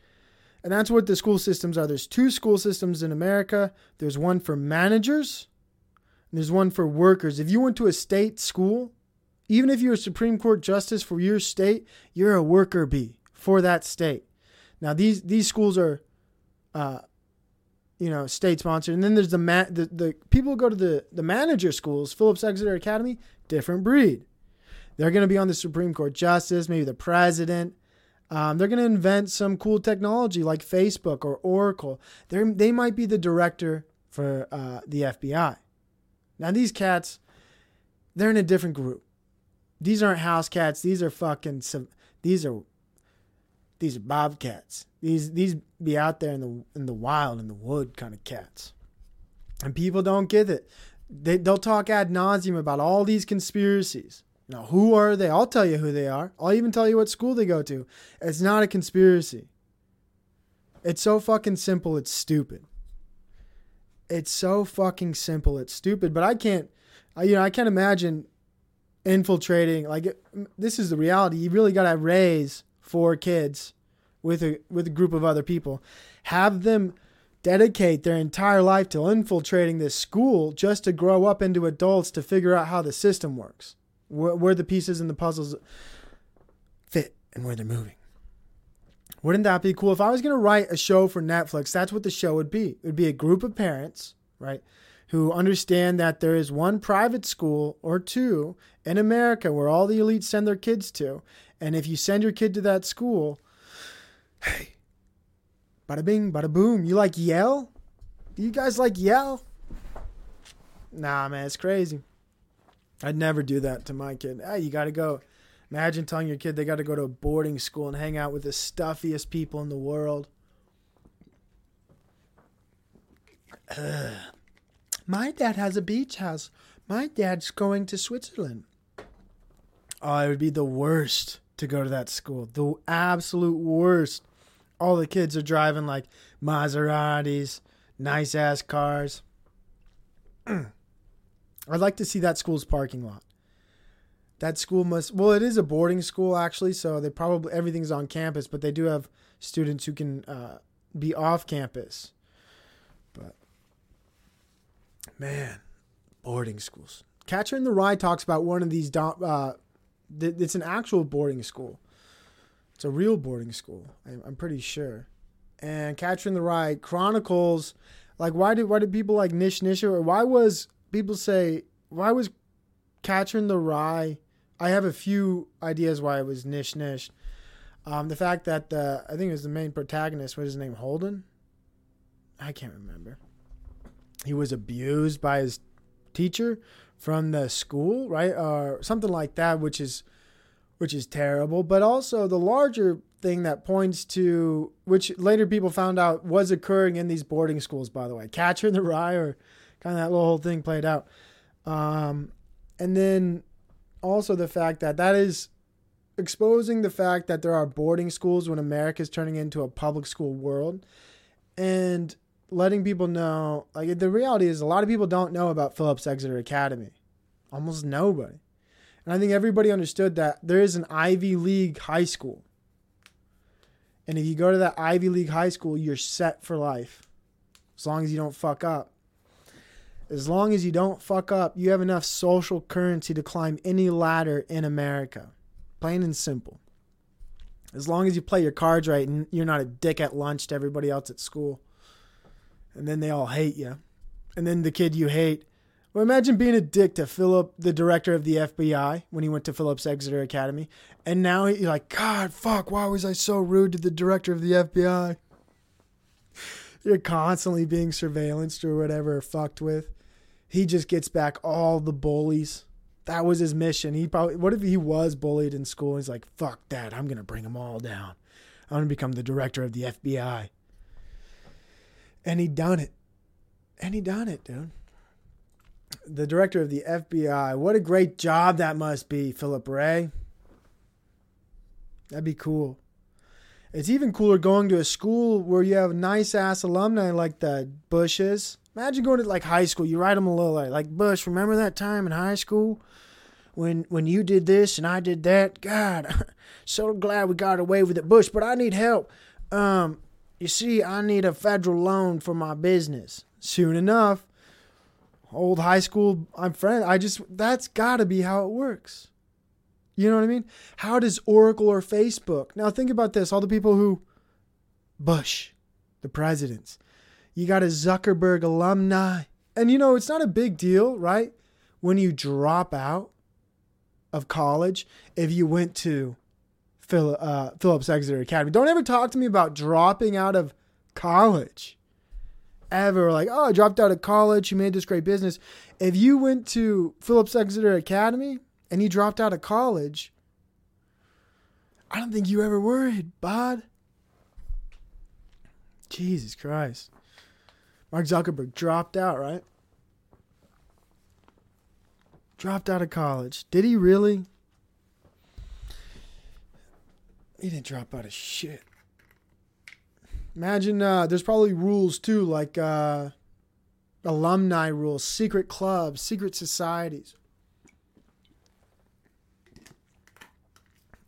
And that's what the school systems are. There's two school systems in America. There's one for managers, and there's one for workers. If you went to a state school, even if you're a Supreme Court justice for your state, you're a worker bee for that state. Now these these schools are, uh, you know, state sponsored, and then there's the ma- the, the people who go to the the manager schools, Phillips Exeter Academy, different breed. They're going to be on the Supreme Court justice, maybe the president. Um, they're going to invent some cool technology like Facebook or Oracle. They they might be the director for uh, the FBI. Now these cats, they're in a different group. These aren't house cats. These are fucking some. These are these are bobcats. These these be out there in the in the wild in the wood kind of cats. And people don't get it. They they'll talk ad nauseum about all these conspiracies. Now who are they? I'll tell you who they are. I'll even tell you what school they go to. It's not a conspiracy. It's so fucking simple. It's stupid. It's so fucking simple. It's stupid. But I can't. I, you know I can't imagine infiltrating. Like it, this is the reality. You really got to raise four kids with a with a group of other people, have them dedicate their entire life to infiltrating this school just to grow up into adults to figure out how the system works, where, where the pieces and the puzzles fit, and where they're moving. Wouldn't that be cool? If I was going to write a show for Netflix, that's what the show would be. It would be a group of parents, right, who understand that there is one private school or two in America where all the elites send their kids to. And if you send your kid to that school, hey, bada bing, bada boom. You like yell? Do you guys like yell? Nah, man, it's crazy. I'd never do that to my kid. Hey, you got to go. Imagine telling your kid they got to go to a boarding school and hang out with the stuffiest people in the world. My dad has a beach house. My dad's going to Switzerland. Oh, it would be the worst to go to that school. The absolute worst. All the kids are driving like Maseratis, nice ass cars. I'd like to see that school's parking lot. That school must well, it is a boarding school actually, so they probably everything's on campus, but they do have students who can uh, be off campus. But man, boarding schools. Catcher in the Rye talks about one of these. Uh, it's an actual boarding school. It's a real boarding school. I'm, I'm pretty sure. And Catcher in the Rye chronicles, like why did why did people like Nish Nish or why was people say why was Catcher in the Rye? I have a few ideas why it was Nish Nish. Um, the fact that the I think it was the main protagonist. What is his name? Holden. I can't remember. He was abused by his teacher from the school, right, or something like that, which is which is terrible. But also the larger thing that points to which later people found out was occurring in these boarding schools. By the way, Catcher in the Rye, or kind of that little whole thing played out. Um, and then also the fact that that is exposing the fact that there are boarding schools when America is turning into a public school world, and letting people know like the reality is a lot of people don't know about Phillips Exeter Academy, almost nobody, and I think everybody understood that there is an Ivy League high school, and if you go to that Ivy League high school, you're set for life, as long as you don't fuck up. As long as you don't fuck up, you have enough social currency to climb any ladder in America. Plain and simple. As long as you play your cards right and you're not a dick at lunch to everybody else at school. And then they all hate you. And then the kid you hate. Well, imagine being a dick to Philip, the director of the FBI, when he went to Phillips Exeter Academy. And now you're like, God, fuck, why was I so rude to the director of the FBI? You're constantly being surveillanced or whatever, or fucked with. He just gets back all the bullies. That was his mission. He probably, what if he was bullied in school? He's like, fuck that. I'm going to bring them all down. I'm going to become the director of the FBI. And he done it. And he done it, dude. The director of the FBI. What a great job that must be, Philip Ray. That'd be cool. It's even cooler going to a school where you have nice ass alumni like the Bushes. Imagine going to like high school. You write them a little like, like Bush. Remember that time in high school when when you did this and I did that? God, so glad we got away with it, Bush. But I need help. Um, you see, I need a federal loan for my business. Soon enough, old high school I'm friend. I just that's got to be how it works. You know what I mean? How does Oracle or Facebook? Now think about this, all the people who Bush, the presidents. You got a Zuckerberg alumni. And you know, it's not a big deal, right? When you drop out of college if you went to Phil, uh, Phillips Exeter Academy. Don't ever talk to me about dropping out of college. Ever like, oh, I dropped out of college. You made this great business. If you went to Phillips Exeter Academy and you dropped out of college, I don't think you ever worried, bud. Jesus Christ. Mark Zuckerberg dropped out, right? Dropped out of college. Did he really? He didn't drop out of shit. Imagine uh, there's probably rules too, like uh, alumni rules, secret clubs, secret societies.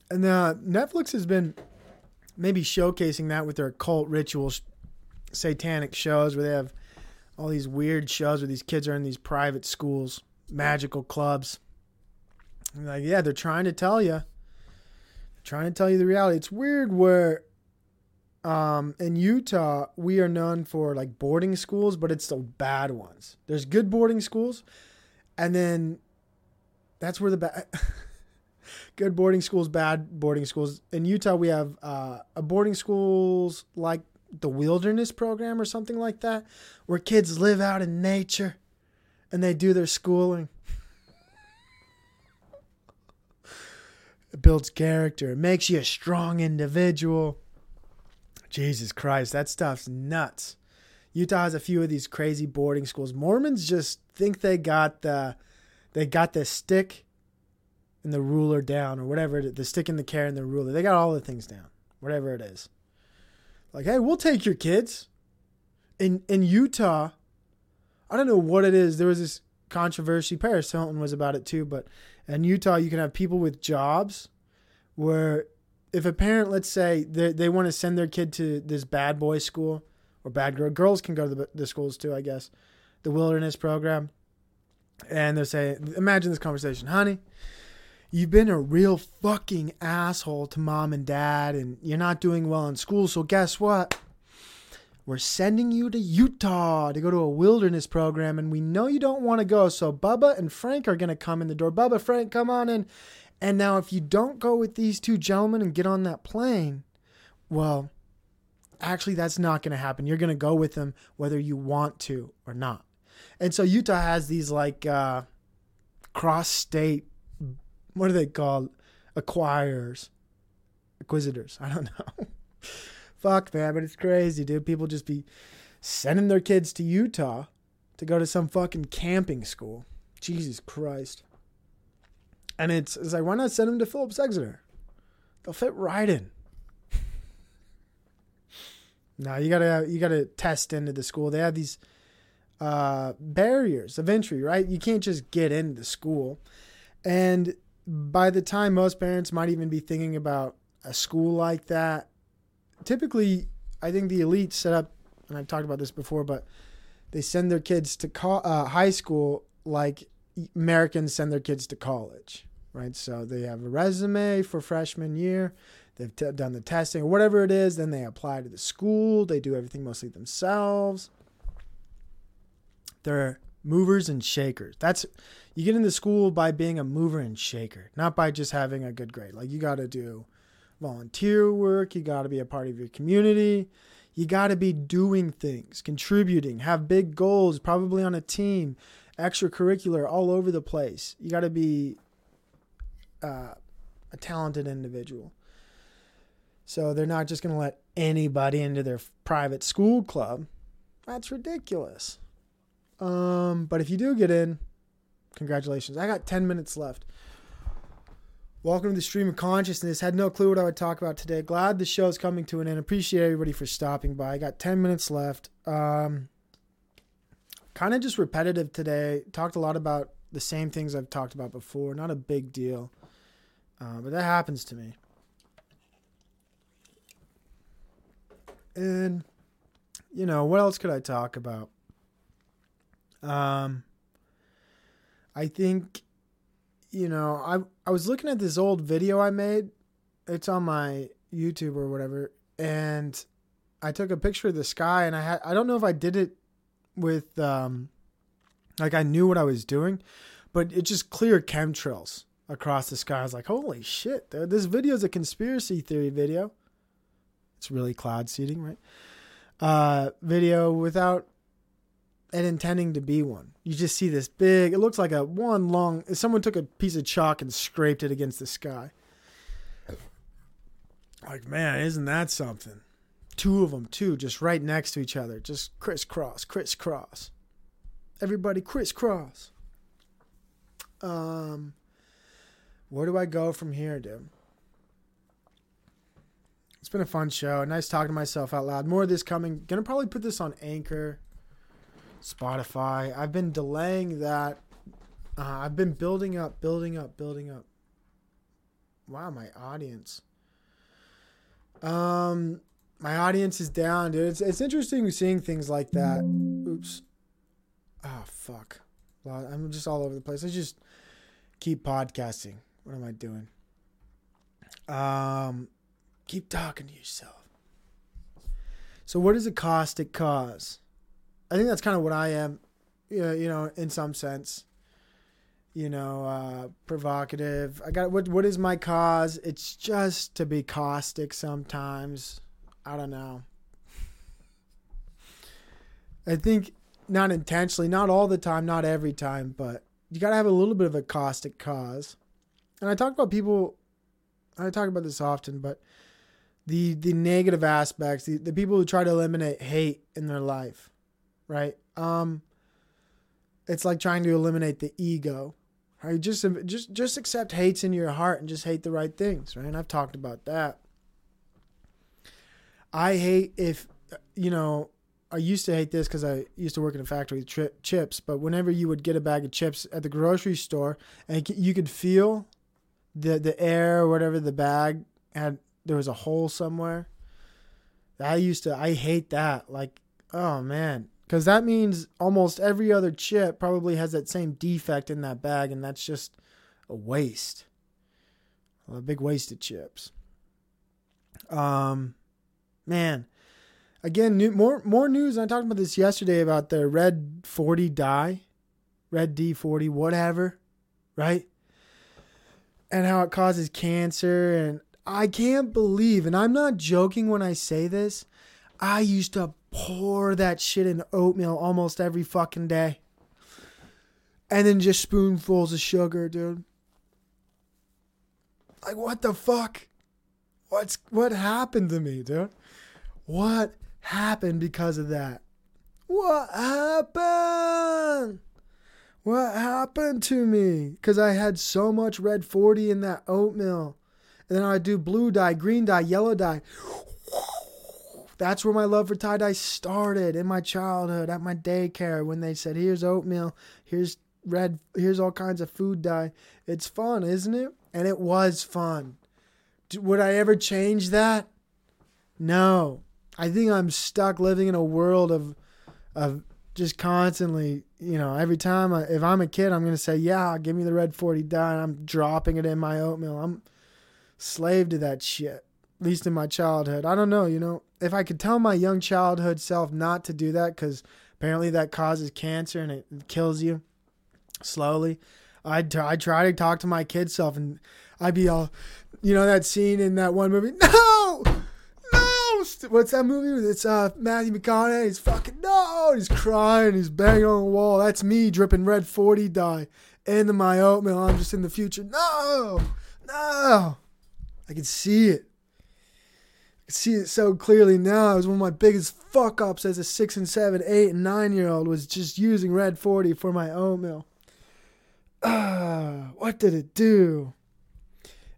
And uh, Netflix has been maybe showcasing that with their cult rituals, satanic shows where they have all these weird shows where these kids are in these private schools, magical clubs. And like, yeah, they're trying to tell you, trying to tell you the reality. It's weird where um, in Utah we are known for like boarding schools, but it's the bad ones. There's good boarding schools, and then that's where the bad. good boarding schools, bad boarding schools. In Utah, we have uh, a boarding schools like the wilderness program or something like that, where kids live out in nature and they do their schooling. It builds character. It makes you a strong individual. Jesus Christ, that stuff's nuts. Utah has a few of these crazy boarding schools. Mormons just think they got the they got the stick and the ruler down or whatever the stick and the care and the ruler. They got all the things down. Whatever it is. Like, hey, we'll take your kids. In in Utah, I don't know what it is. There was this controversy. Paris Hilton was about it too, but in Utah, you can have people with jobs where if a parent, let's say, they, they want to send their kid to this bad boy school or bad girl, girls can go to the, the schools too, I guess, the wilderness program. And they're saying, imagine this conversation, honey, you've been a real fucking asshole to mom and dad, and you're not doing well in school. So guess what? We're sending you to Utah to go to a wilderness program, and we know you don't want to go. So Bubba and Frank are going to come in the door. Bubba, Frank, come on in. And now, if you don't go with these two gentlemen and get on that plane, well, actually, that's not going to happen. You're going to go with them whether you want to or not. And so Utah has these like uh, cross state, what are they called? Acquirers, acquisitors. I don't know. Fuck, man, but it's crazy, dude. People just be sending their kids to Utah to go to some fucking camping school. Jesus Christ. And it's, it's like, why not send them to Phillips Exeter? They'll fit right in. no, you gotta you gotta test into the school. They have these uh, barriers of entry, right? You can't just get into the school. And by the time most parents might even be thinking about a school like that, typically, I think the elite set up, and I've talked about this before, but they send their kids to co- uh, high school like Americans send their kids to college, right? So they have a resume for freshman year. They've t- done the testing or whatever it is. Then they apply to the school. They do everything mostly themselves. They're movers and shakers. That's you get into school by being a mover and shaker, not by just having a good grade. Like you got to do volunteer work, you got to be a part of your community. You got to be doing things, contributing, have big goals, probably on a team, extracurricular all over the place. You got to be uh, a talented individual. So they're not just going to let anybody into their private school club. That's ridiculous. Um, but if you do get in, congratulations. I got 10 minutes left. Welcome to the stream of consciousness. Had no clue what I would talk about today. Glad the show's coming to an end. Appreciate everybody for stopping by. I got 10 minutes left. Um, kind of just repetitive today. Talked a lot about the same things I've talked about before. Not a big deal. Uh, but that happens to me. And, you know, what else could I talk about? Um, I think, you know, I I was looking at this old video I made. It's on my YouTube or whatever, and I took a picture of the sky, and I had I don't know if I did it with um, like I knew what I was doing, but it just clear chemtrails across the sky. I was like, holy shit, dude, this video is a conspiracy theory video. It's really cloud seeding, right? Uh, video without and intending to be one. You just see this big, it looks like a one long, someone took a piece of chalk and scraped it against the sky. Like, man, isn't that something? Two of them, too, just right next to each other, just crisscross, crisscross. Everybody crisscross. Um, where do I go from here, dude? It's been a fun show. Nice talking to myself out loud. More of this coming. Gonna probably put this on Anchor. Spotify. I've been delaying that. Uh, I've been building up, building up, building up. Wow, my audience. Um, my audience is down, dude. It's it's interesting seeing things like that. Oops. Oh fuck. I'm just all over the place. I just keep podcasting. What am I doing? Um, keep talking to yourself. So, what is a caustic cause? I think that's kind of what I am, you know, in some sense. You know, uh, provocative. I got what? What is my cause? It's just to be caustic sometimes. I don't know. I think not intentionally, not all the time, not every time, but you got to have a little bit of a caustic cause. And I talk about people. I talk about this often, but the the negative aspects, the, the people who try to eliminate hate in their life right? Um, it's like trying to eliminate the ego. Right? Just just just accept hates in your heart and just hate the right things, right? And I've talked about that. I hate if you know. I used to hate this because I used to work in a factory with tri- chips. But whenever you would get a bag of chips at the grocery store, and you could feel the the air or whatever the bag had, there was a hole somewhere. I used to. I hate that. Like, oh man, because that means almost every other chip probably has that same defect in that bag, and that's just a waste. A big waste of chips. Um, man, again, new, more more news. I talked about this yesterday about the red forty dye, red D forty, whatever, right? And how it causes cancer, and I can't believe, and I'm not joking when I say this. I used to pour that shit in oatmeal almost every fucking day. And then just spoonfuls of sugar, dude. Like what the fuck? What's what happened to me, dude? What happened because of that? What happened? What happened to me? Because I had so much red 40 in that oatmeal. And then I'd do blue dye, green dye, yellow dye. That's where my love for tie dye started in my childhood at my daycare when they said, "Here's oatmeal, here's red, here's all kinds of food dye." It's fun, isn't it? And it was fun. Would I ever change that? No. I think I'm stuck living in a world of of just constantly, you know, every time I, if I'm a kid, I'm going to say, "Yeah, give me the red 40 dye." And I'm dropping it in my oatmeal. I'm slave to that shit. At least in my childhood. I don't know, you know, if I could tell my young childhood self not to do that because apparently that causes cancer and it kills you slowly. I'd, t- I'd try to talk to my kid self and I'd be all, you know, that scene in that one movie. No! No! What's that movie? It's uh, Matthew McConaughey. He's fucking, no! He's crying. He's banging on the wall. That's me dripping red 40 dye into my oatmeal. I'm just in the future. No! No! I can see it. See it so clearly now. It was one of my biggest fuck ups as a six and seven, eight and nine year old was just using Red 40 for my oatmeal. Ah, what did it do?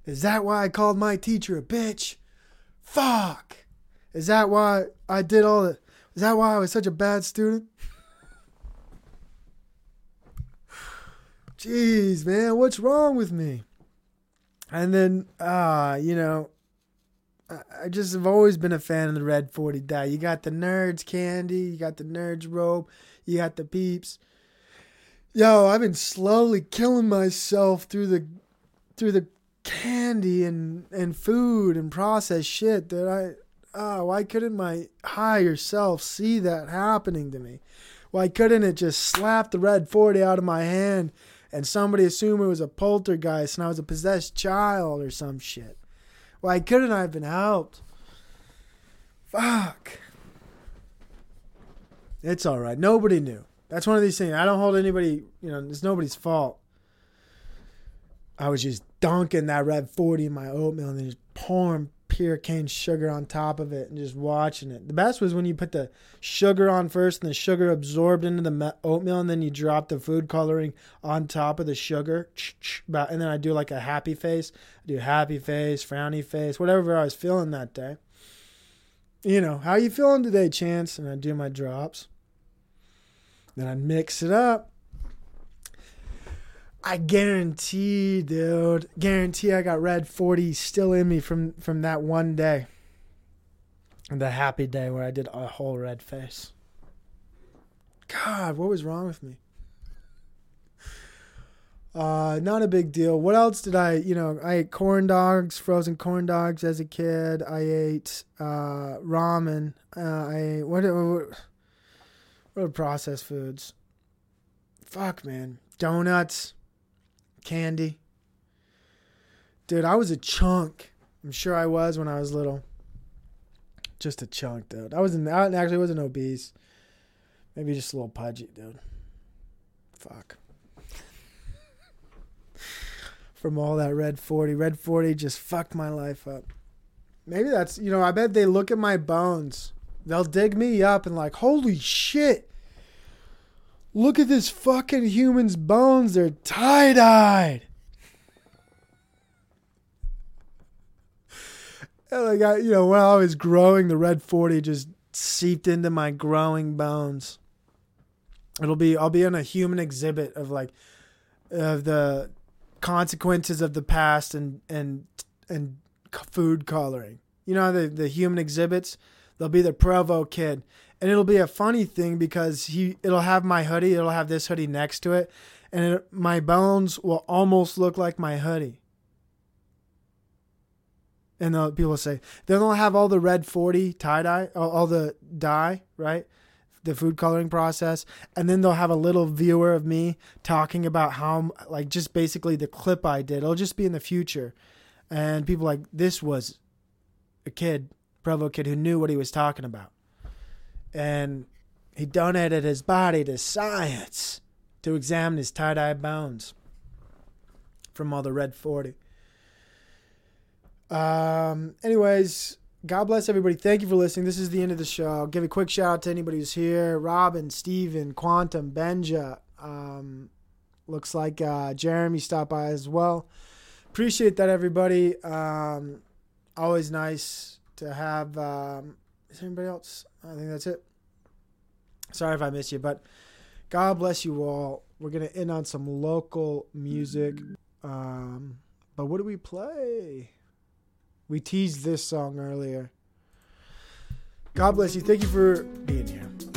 Is that why I called my teacher a bitch? Fuck. Is that why I did all the. Is that why I was such a bad student? Jeez, man, what's wrong with me? And then, ah, you know, I- just have always been a fan of the Red 40 dye. You got the nerds candy, you got the nerds rope, you got the peeps. Yo, I've been slowly killing myself through the through the candy and and food and processed shit that I oh, why couldn't my higher self see that happening to me? Why couldn't it just slap the red 40 out of my hand and somebody assume it was a poltergeist and I was a possessed child or some shit? Why couldn't I have been helped? Fuck. It's all right. Nobody knew. That's one of these things. I don't hold anybody, you know, it's nobody's fault. I was just dunking that red 40 in my oatmeal and then just pouring pure cane sugar on top of it and just watching it. The best was when you put the sugar on first and the sugar absorbed into the oatmeal and then you drop the food coloring on top of the sugar. And then I do like a happy face. I do happy face, frowny face, whatever I was feeling that day. You know, how you feeling today, Chance? And I do my drops. Then I mix it up. I guarantee, dude, guarantee I got red 40 still in me from from that one day. The happy day where I did a whole red face. God, what was wrong with me? Uh, not a big deal. What else did I, you know, I ate corn dogs, frozen corn dogs as a kid. I ate uh, ramen. Uh, I ate, what, what, what are processed foods? Fuck, man. Donuts candy. Dude, I was a chunk. I'm sure I was when I was little. Just a chunk, dude. I wasn't. I actually wasn't obese. Maybe just a little pudgy, dude. Fuck. From all that red forty, red forty just fucked my life up. Maybe that's you know. I bet they look at my bones. They'll dig me up and like, holy shit. Look at this fucking human's bones. They're tie dyed. And I, you know, when I was growing, the red forty just seeped into my growing bones. It'll be, I'll be in a human exhibit of like, of the consequences of the past and and and food coloring. You know the the human exhibits. They'll be the Provo kid, and it'll be a funny thing because he it'll have my hoodie. It'll have this hoodie next to it, and it, my bones will almost look like my hoodie. And they'll, people will say then they'll have all the red forty tie dye, all, all the dye, right? The food coloring process, and then they'll have a little viewer of me talking about how, like, just basically the clip I did. It'll just be in the future, and people like this was a kid, Provo kid, who knew what he was talking about, and he donated his body to science to examine his tie dye bones from all the red forty. Um. Anyways, God bless everybody. Thank you for listening. This is the end of the show. I'll give a quick shout out to anybody who's here: Robin, Steven, Quantum, Benja. Um, looks like uh, Jeremy stopped by as well. Appreciate that, everybody. Um, always nice to have. Um, is there anybody else? I think that's it. Sorry if I missed you, but God bless you all. We're gonna end on some local music. Um, but what do we play? We teased this song earlier. God bless you. Thank you for being here.